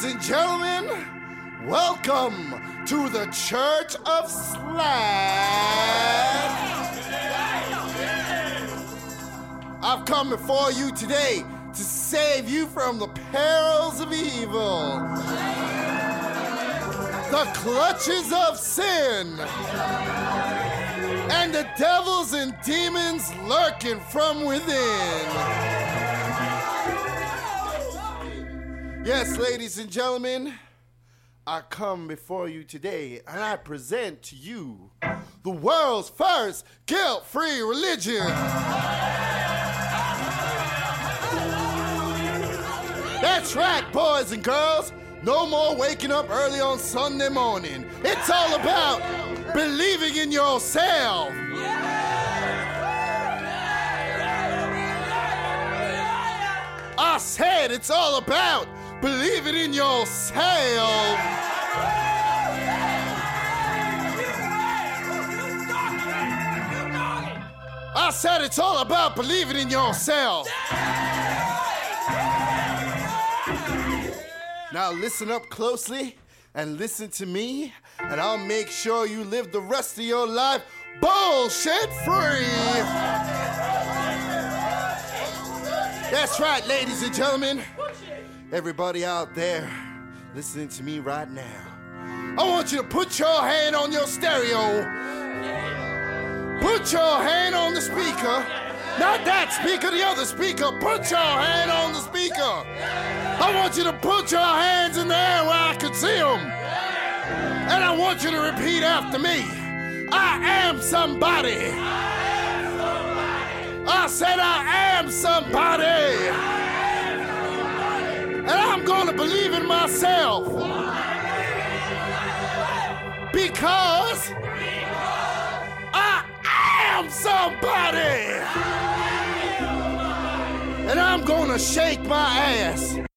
Ladies and gentlemen, welcome to the Church of Slack. I've come before you today to save you from the perils of evil, the clutches of sin, and the devils and demons lurking from within. Yes, ladies and gentlemen, I come before you today and I present to you the world's first guilt free religion. That's right, boys and girls. No more waking up early on Sunday morning. It's all about believing in yourself. I said it's all about Believe it in yourself. I said it's all about believing in yourself. Now listen up closely and listen to me, and I'll make sure you live the rest of your life bullshit free. That's right, ladies and gentlemen. Everybody out there listening to me right now, I want you to put your hand on your stereo. Put your hand on the speaker. Not that speaker, the other speaker. Put your hand on the speaker. I want you to put your hands in the air where I can see them. And I want you to repeat after me. I am somebody. I said I am somebody to believe in myself. Because I am somebody. And I'm to shake my ass.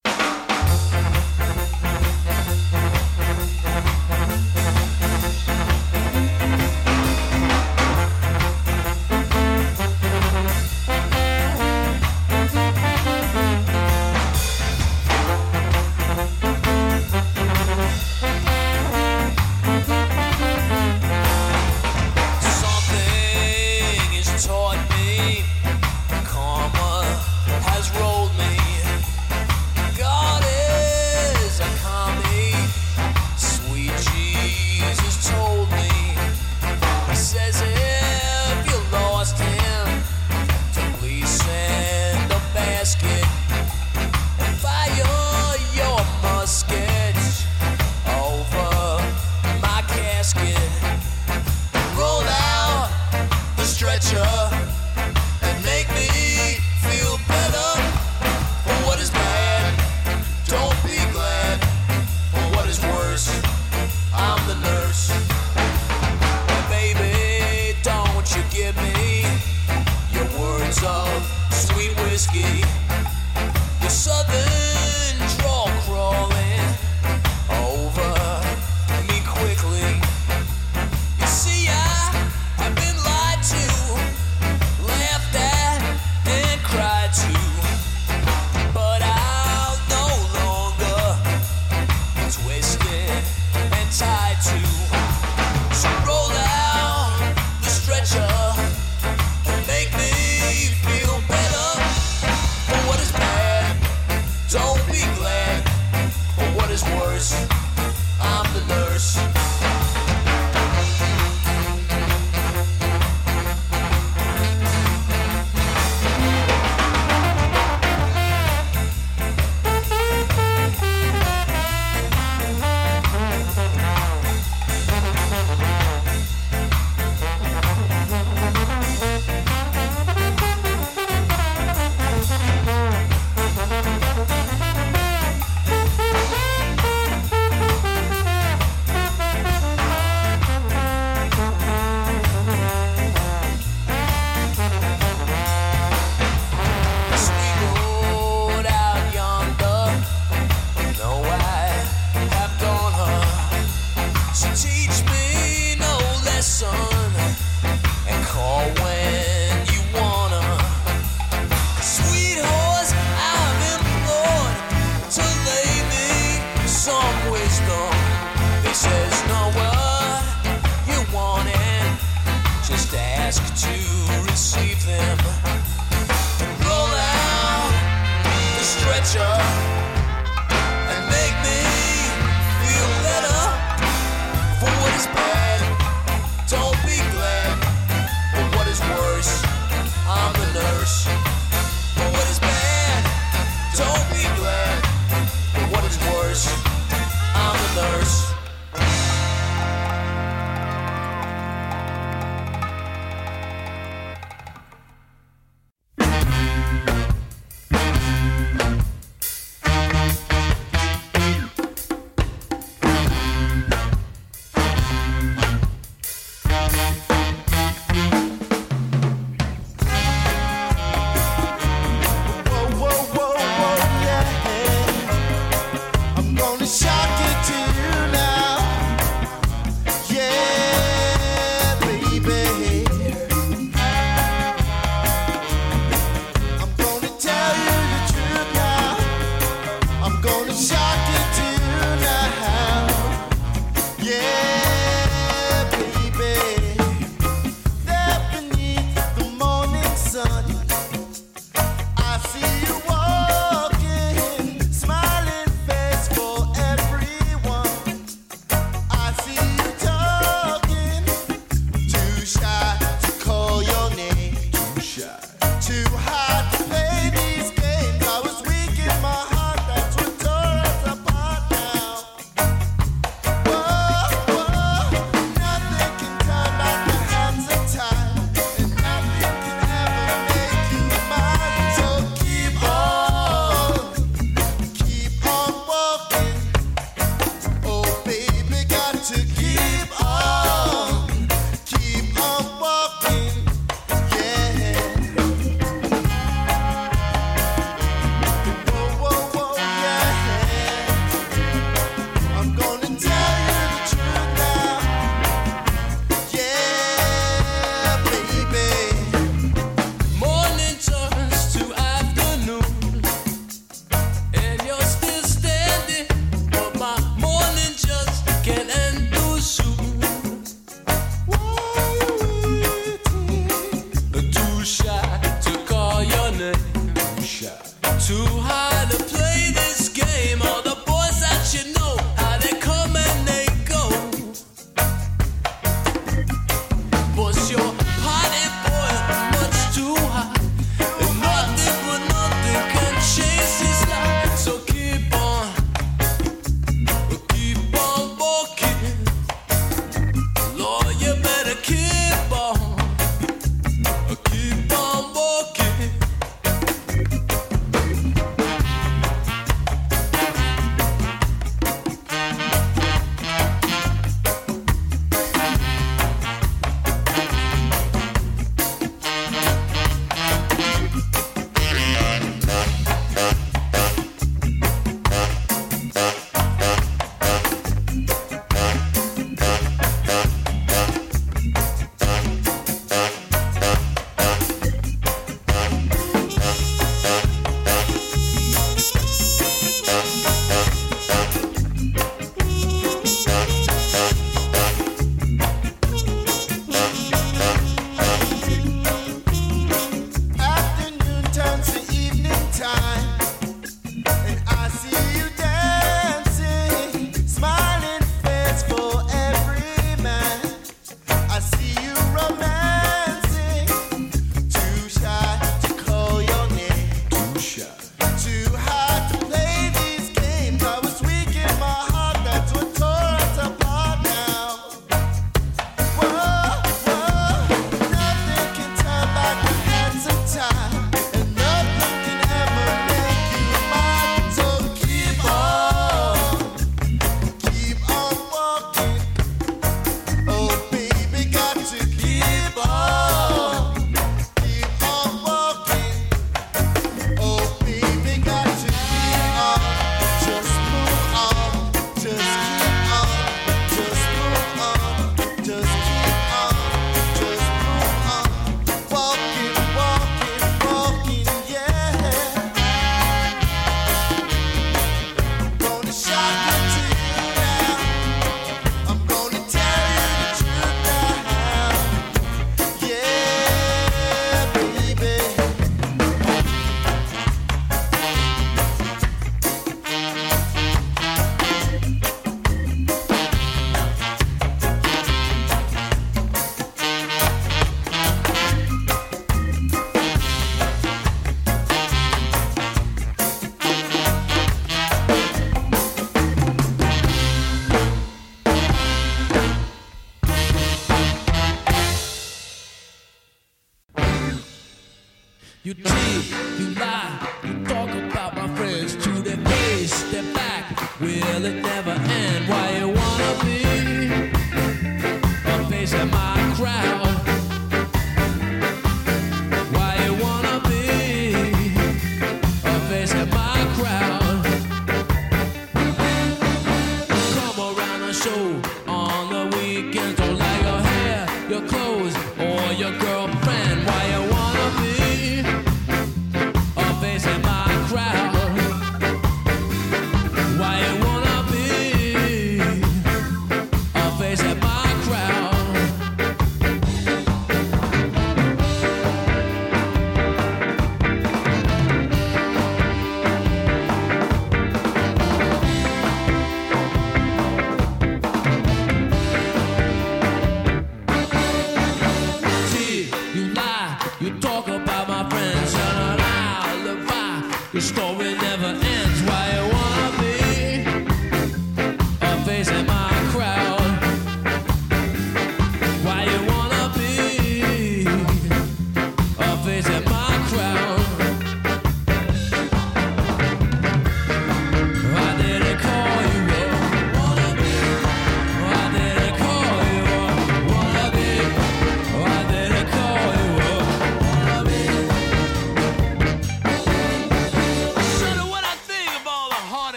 Worse. I'm the nurse.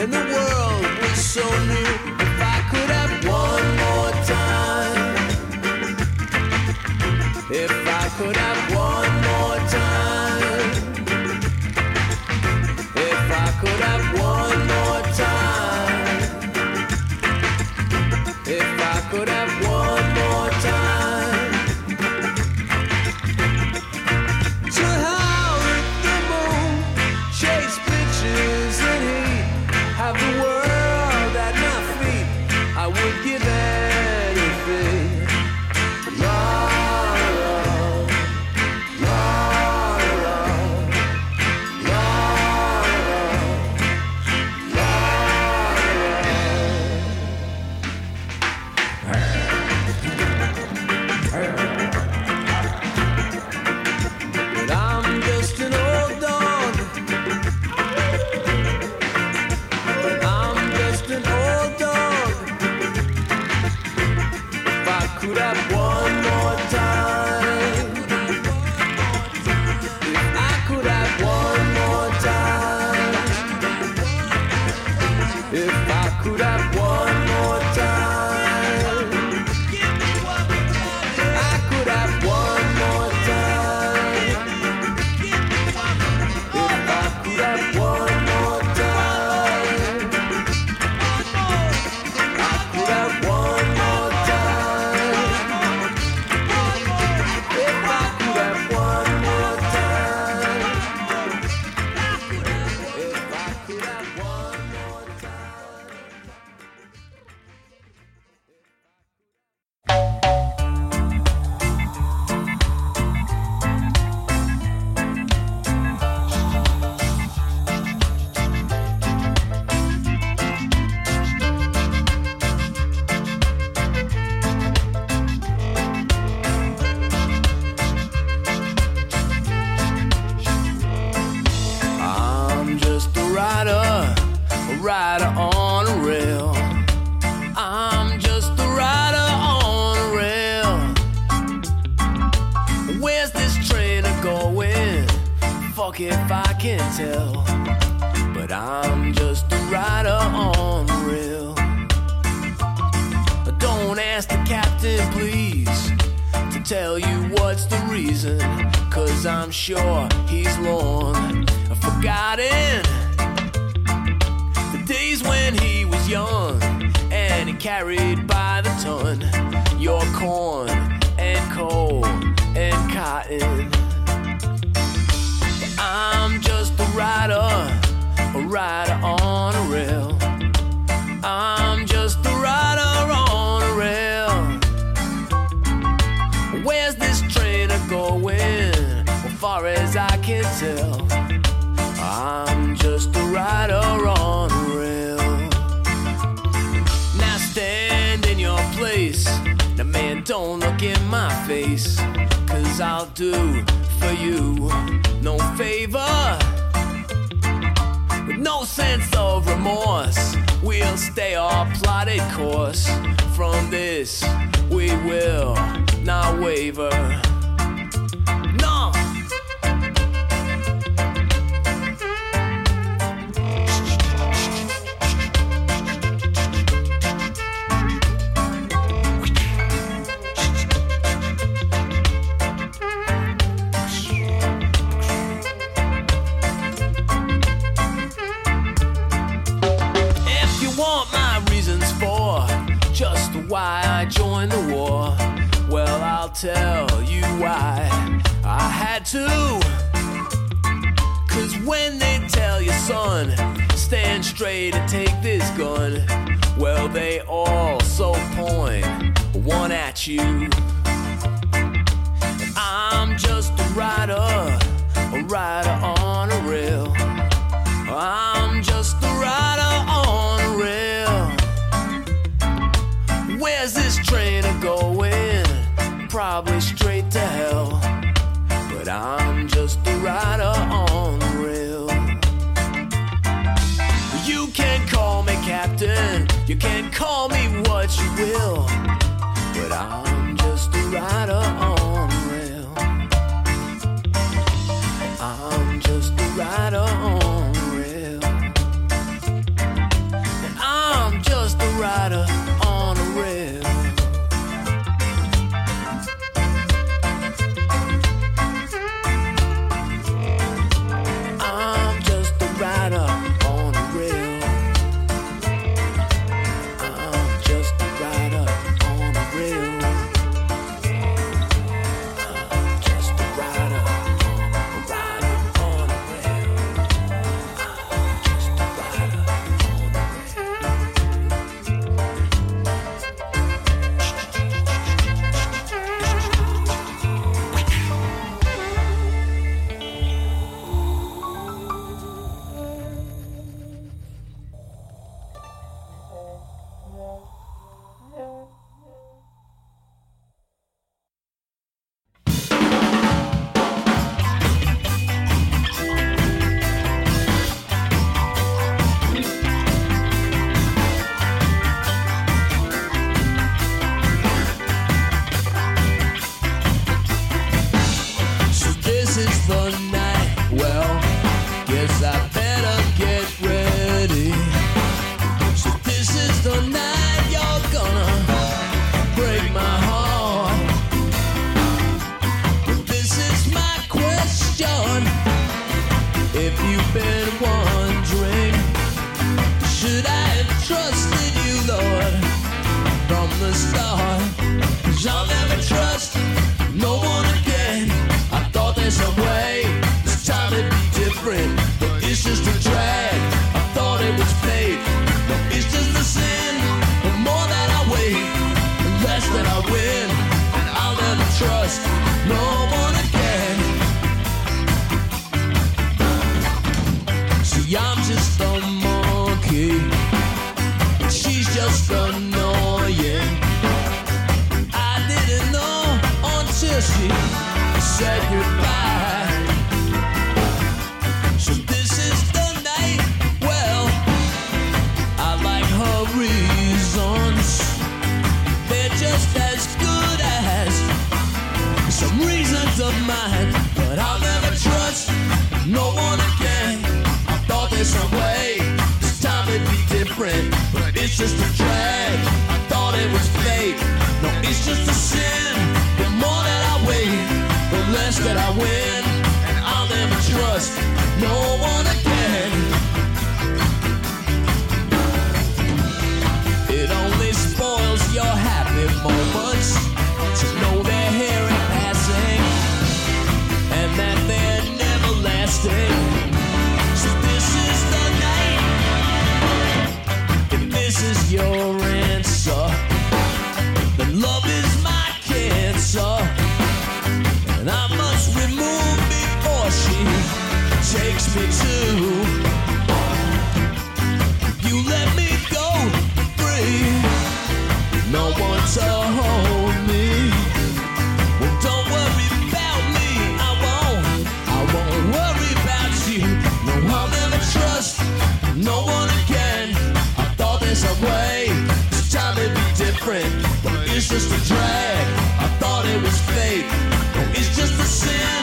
And the world was so new. You. that I win, and I'll never trust no one again. It only spoils your happy moments to know they're here and passing, and that they're never lasting. So this is the night. If this is your. It's just a sin.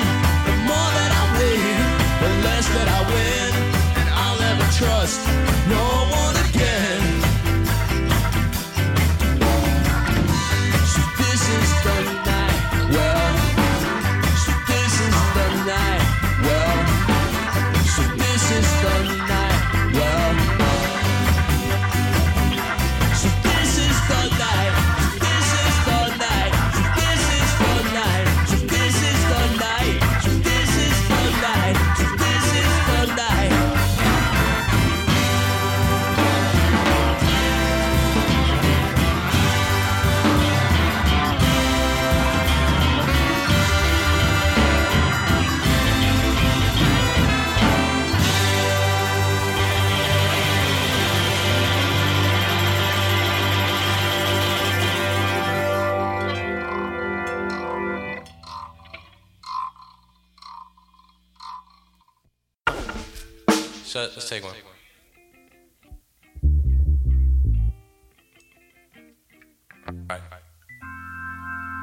set let's take one.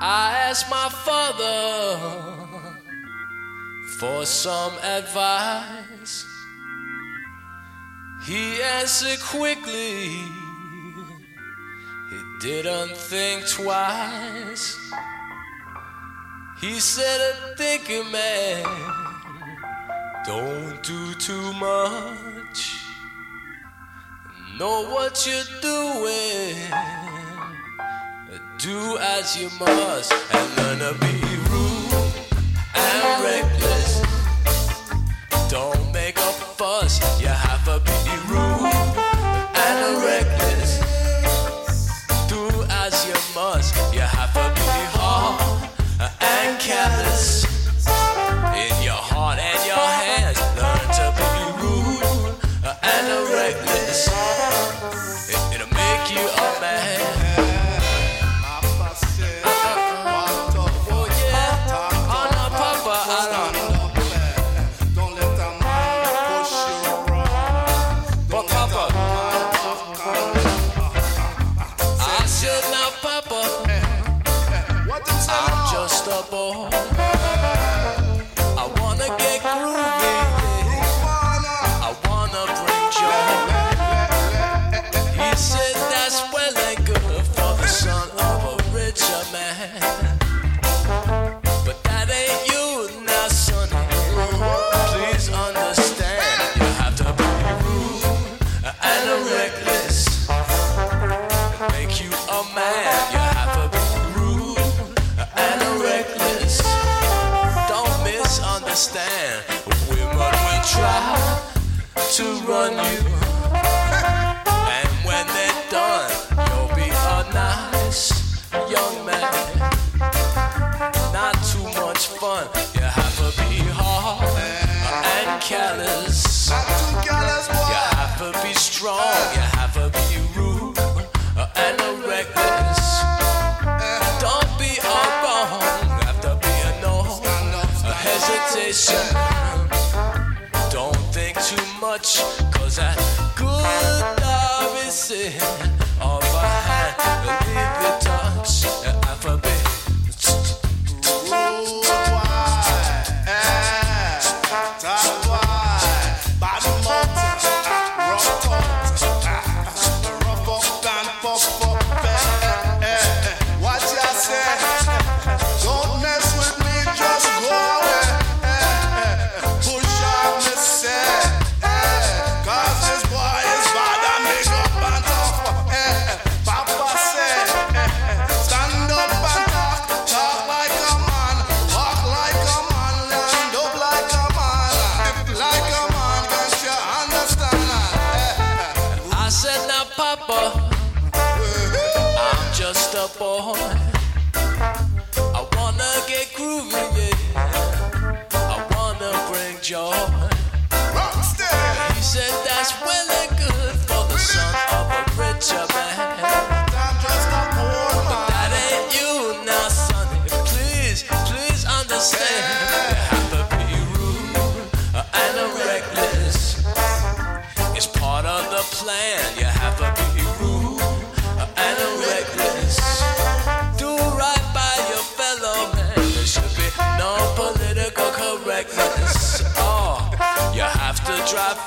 I asked my father for some advice. He answered quickly. He didn't think twice. He said, A thinking man don't do too much. Know what you're doing. Do as you must and learn to be rude and reckless. Don't make a fuss. You have to be rude and reckless. Do as you must. You have to be hard and careless.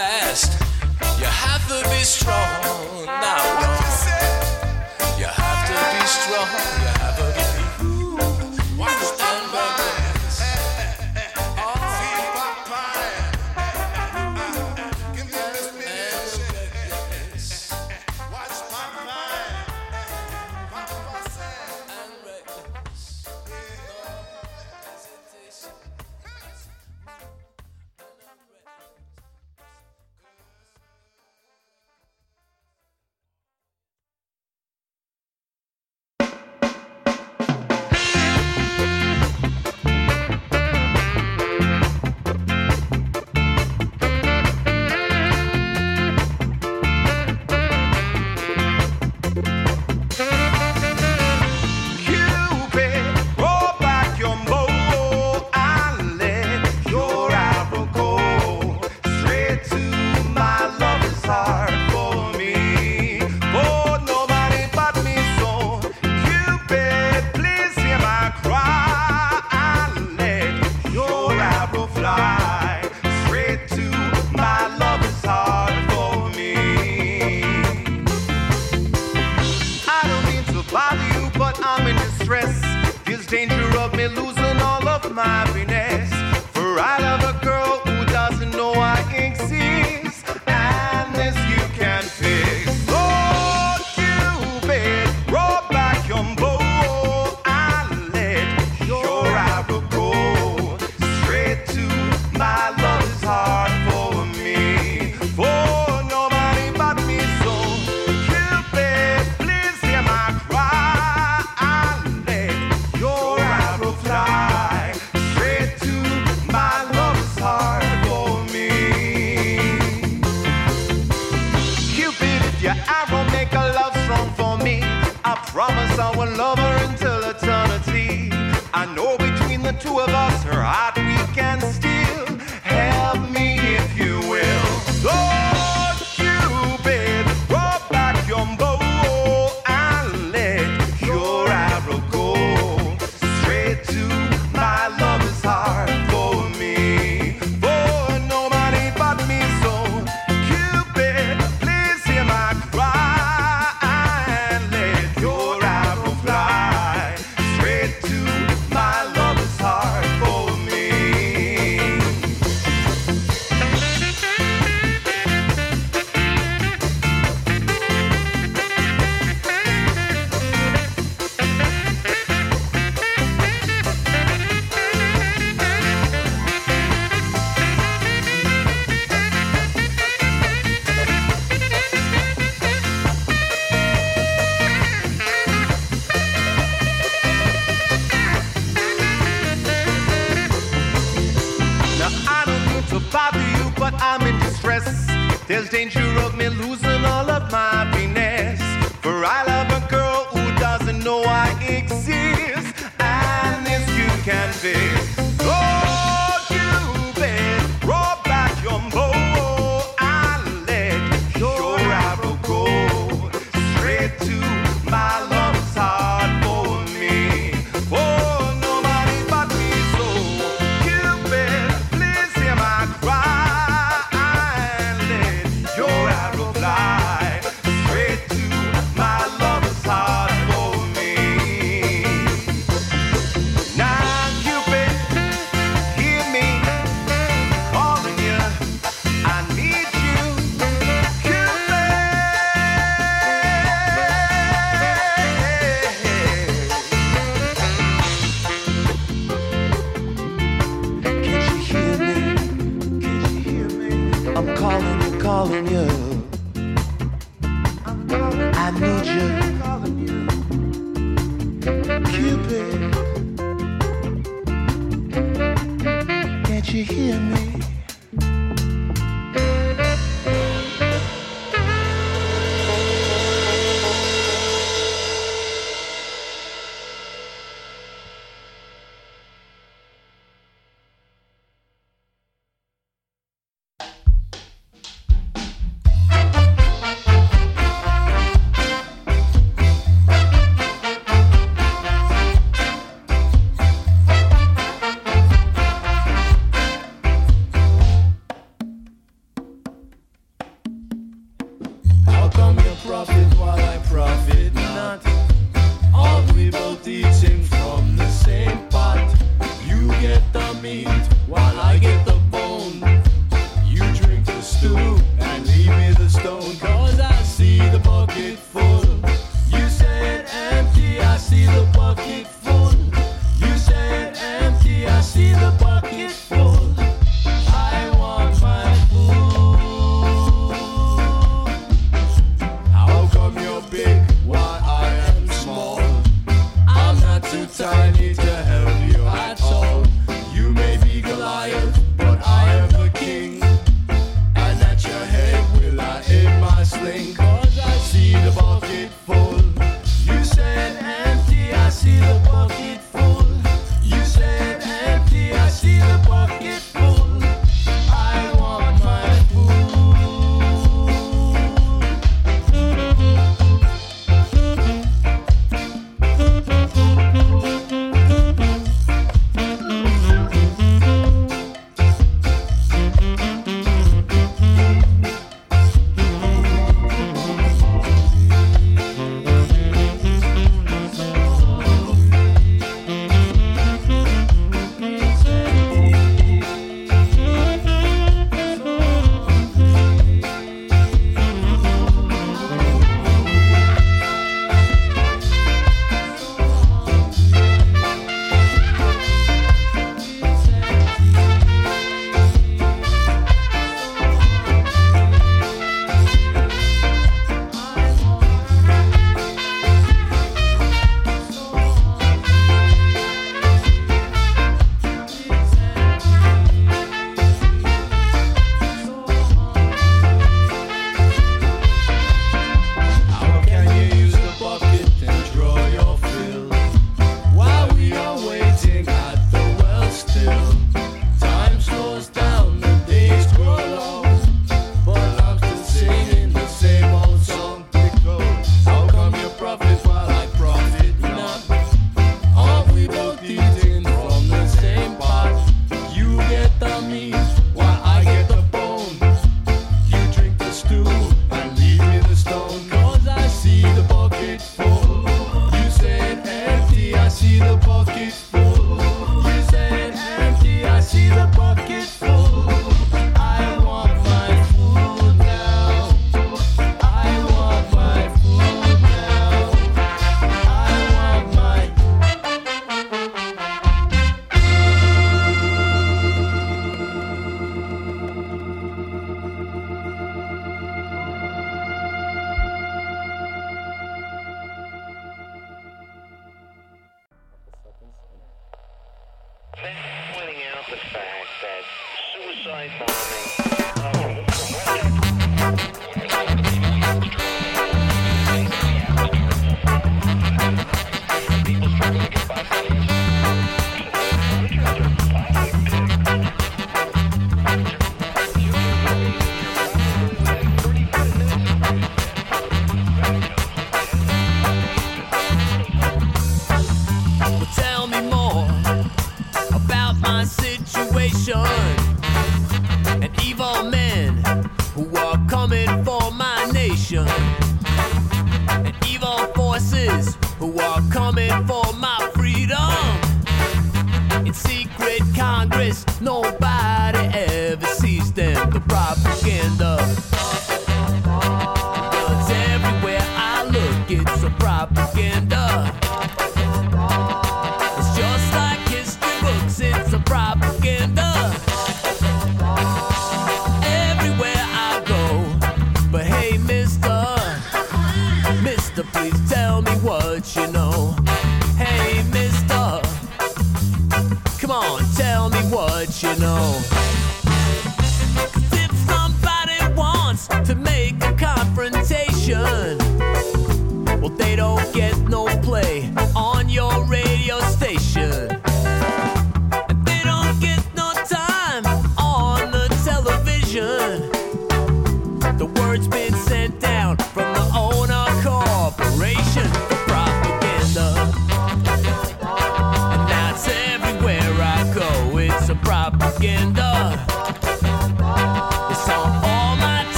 fast. You have to be strong. Now, you have to be strong. You have please tell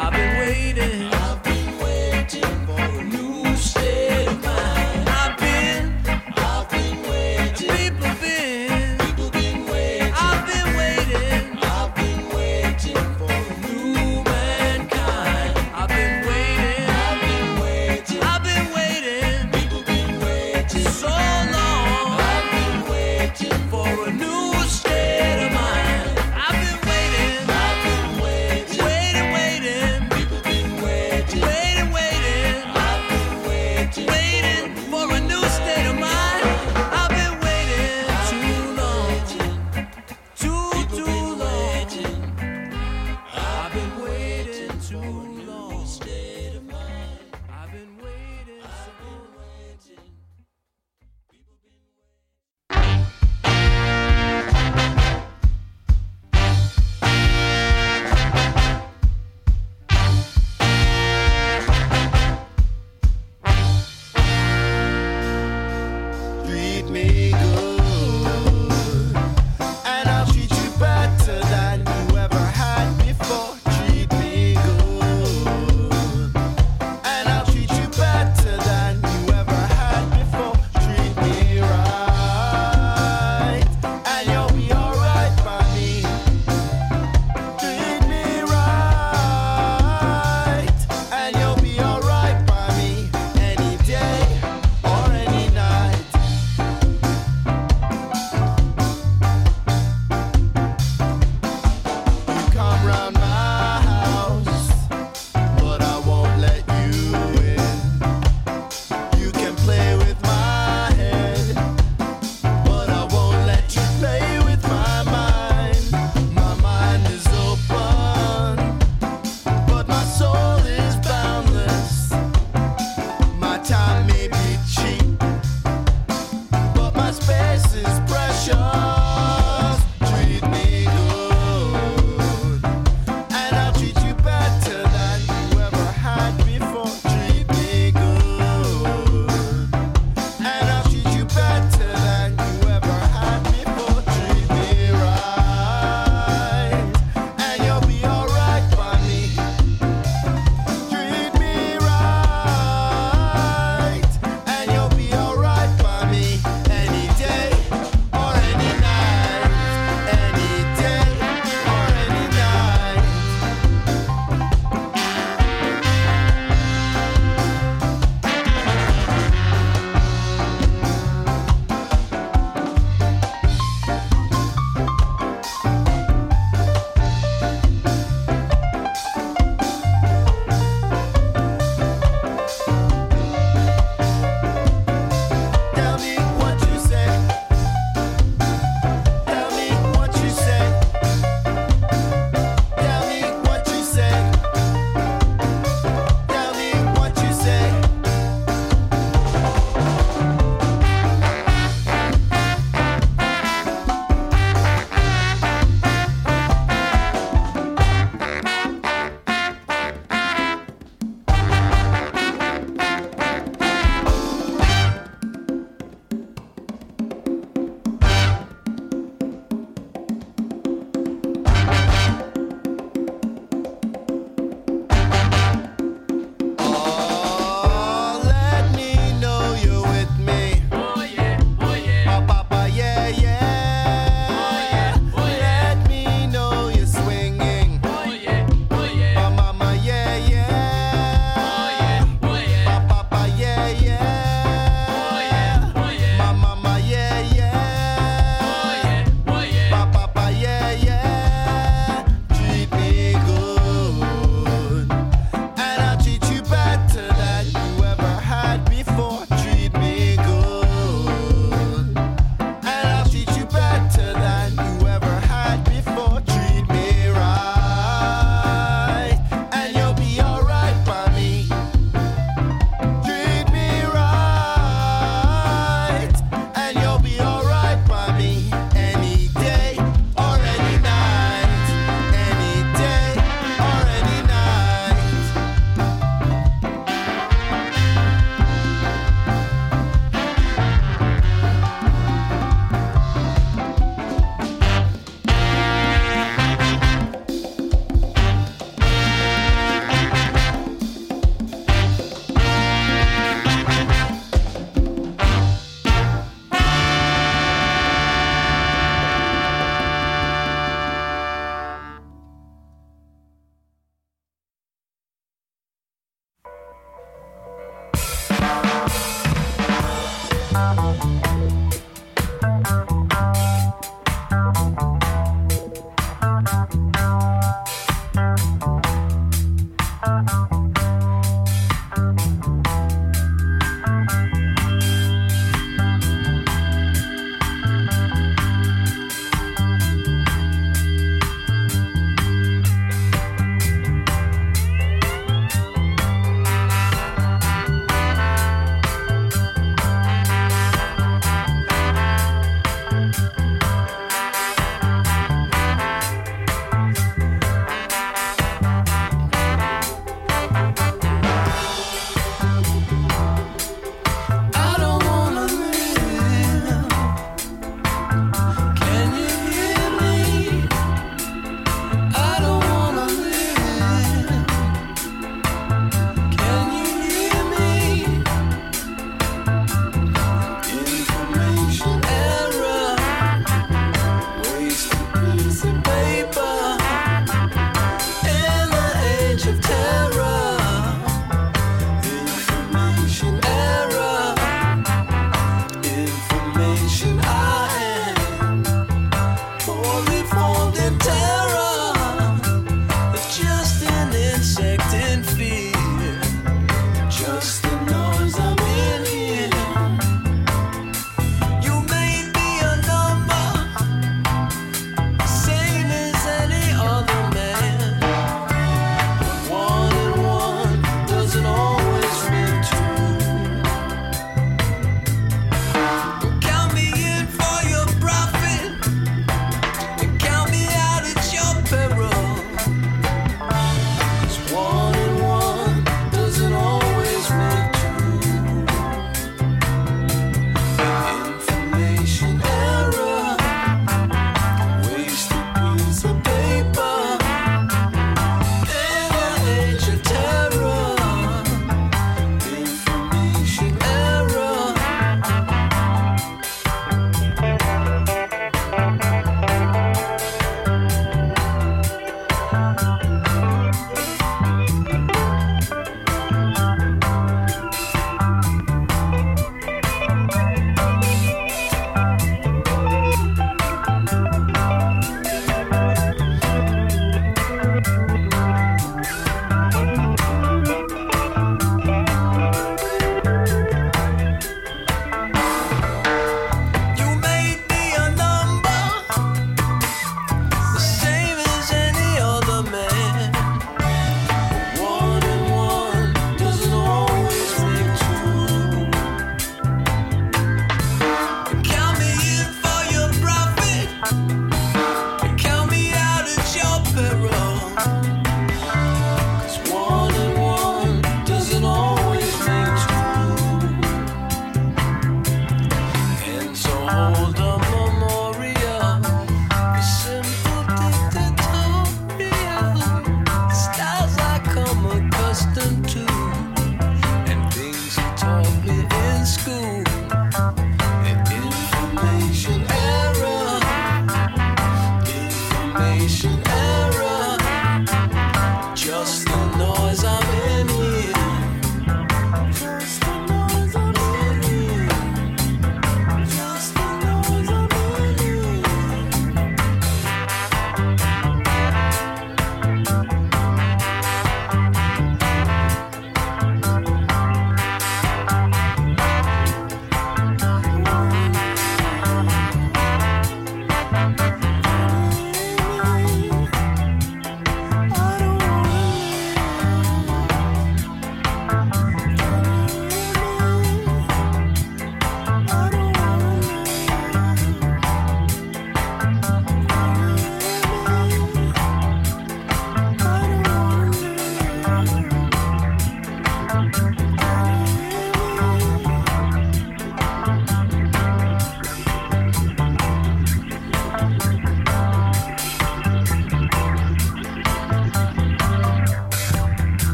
I've been waiting.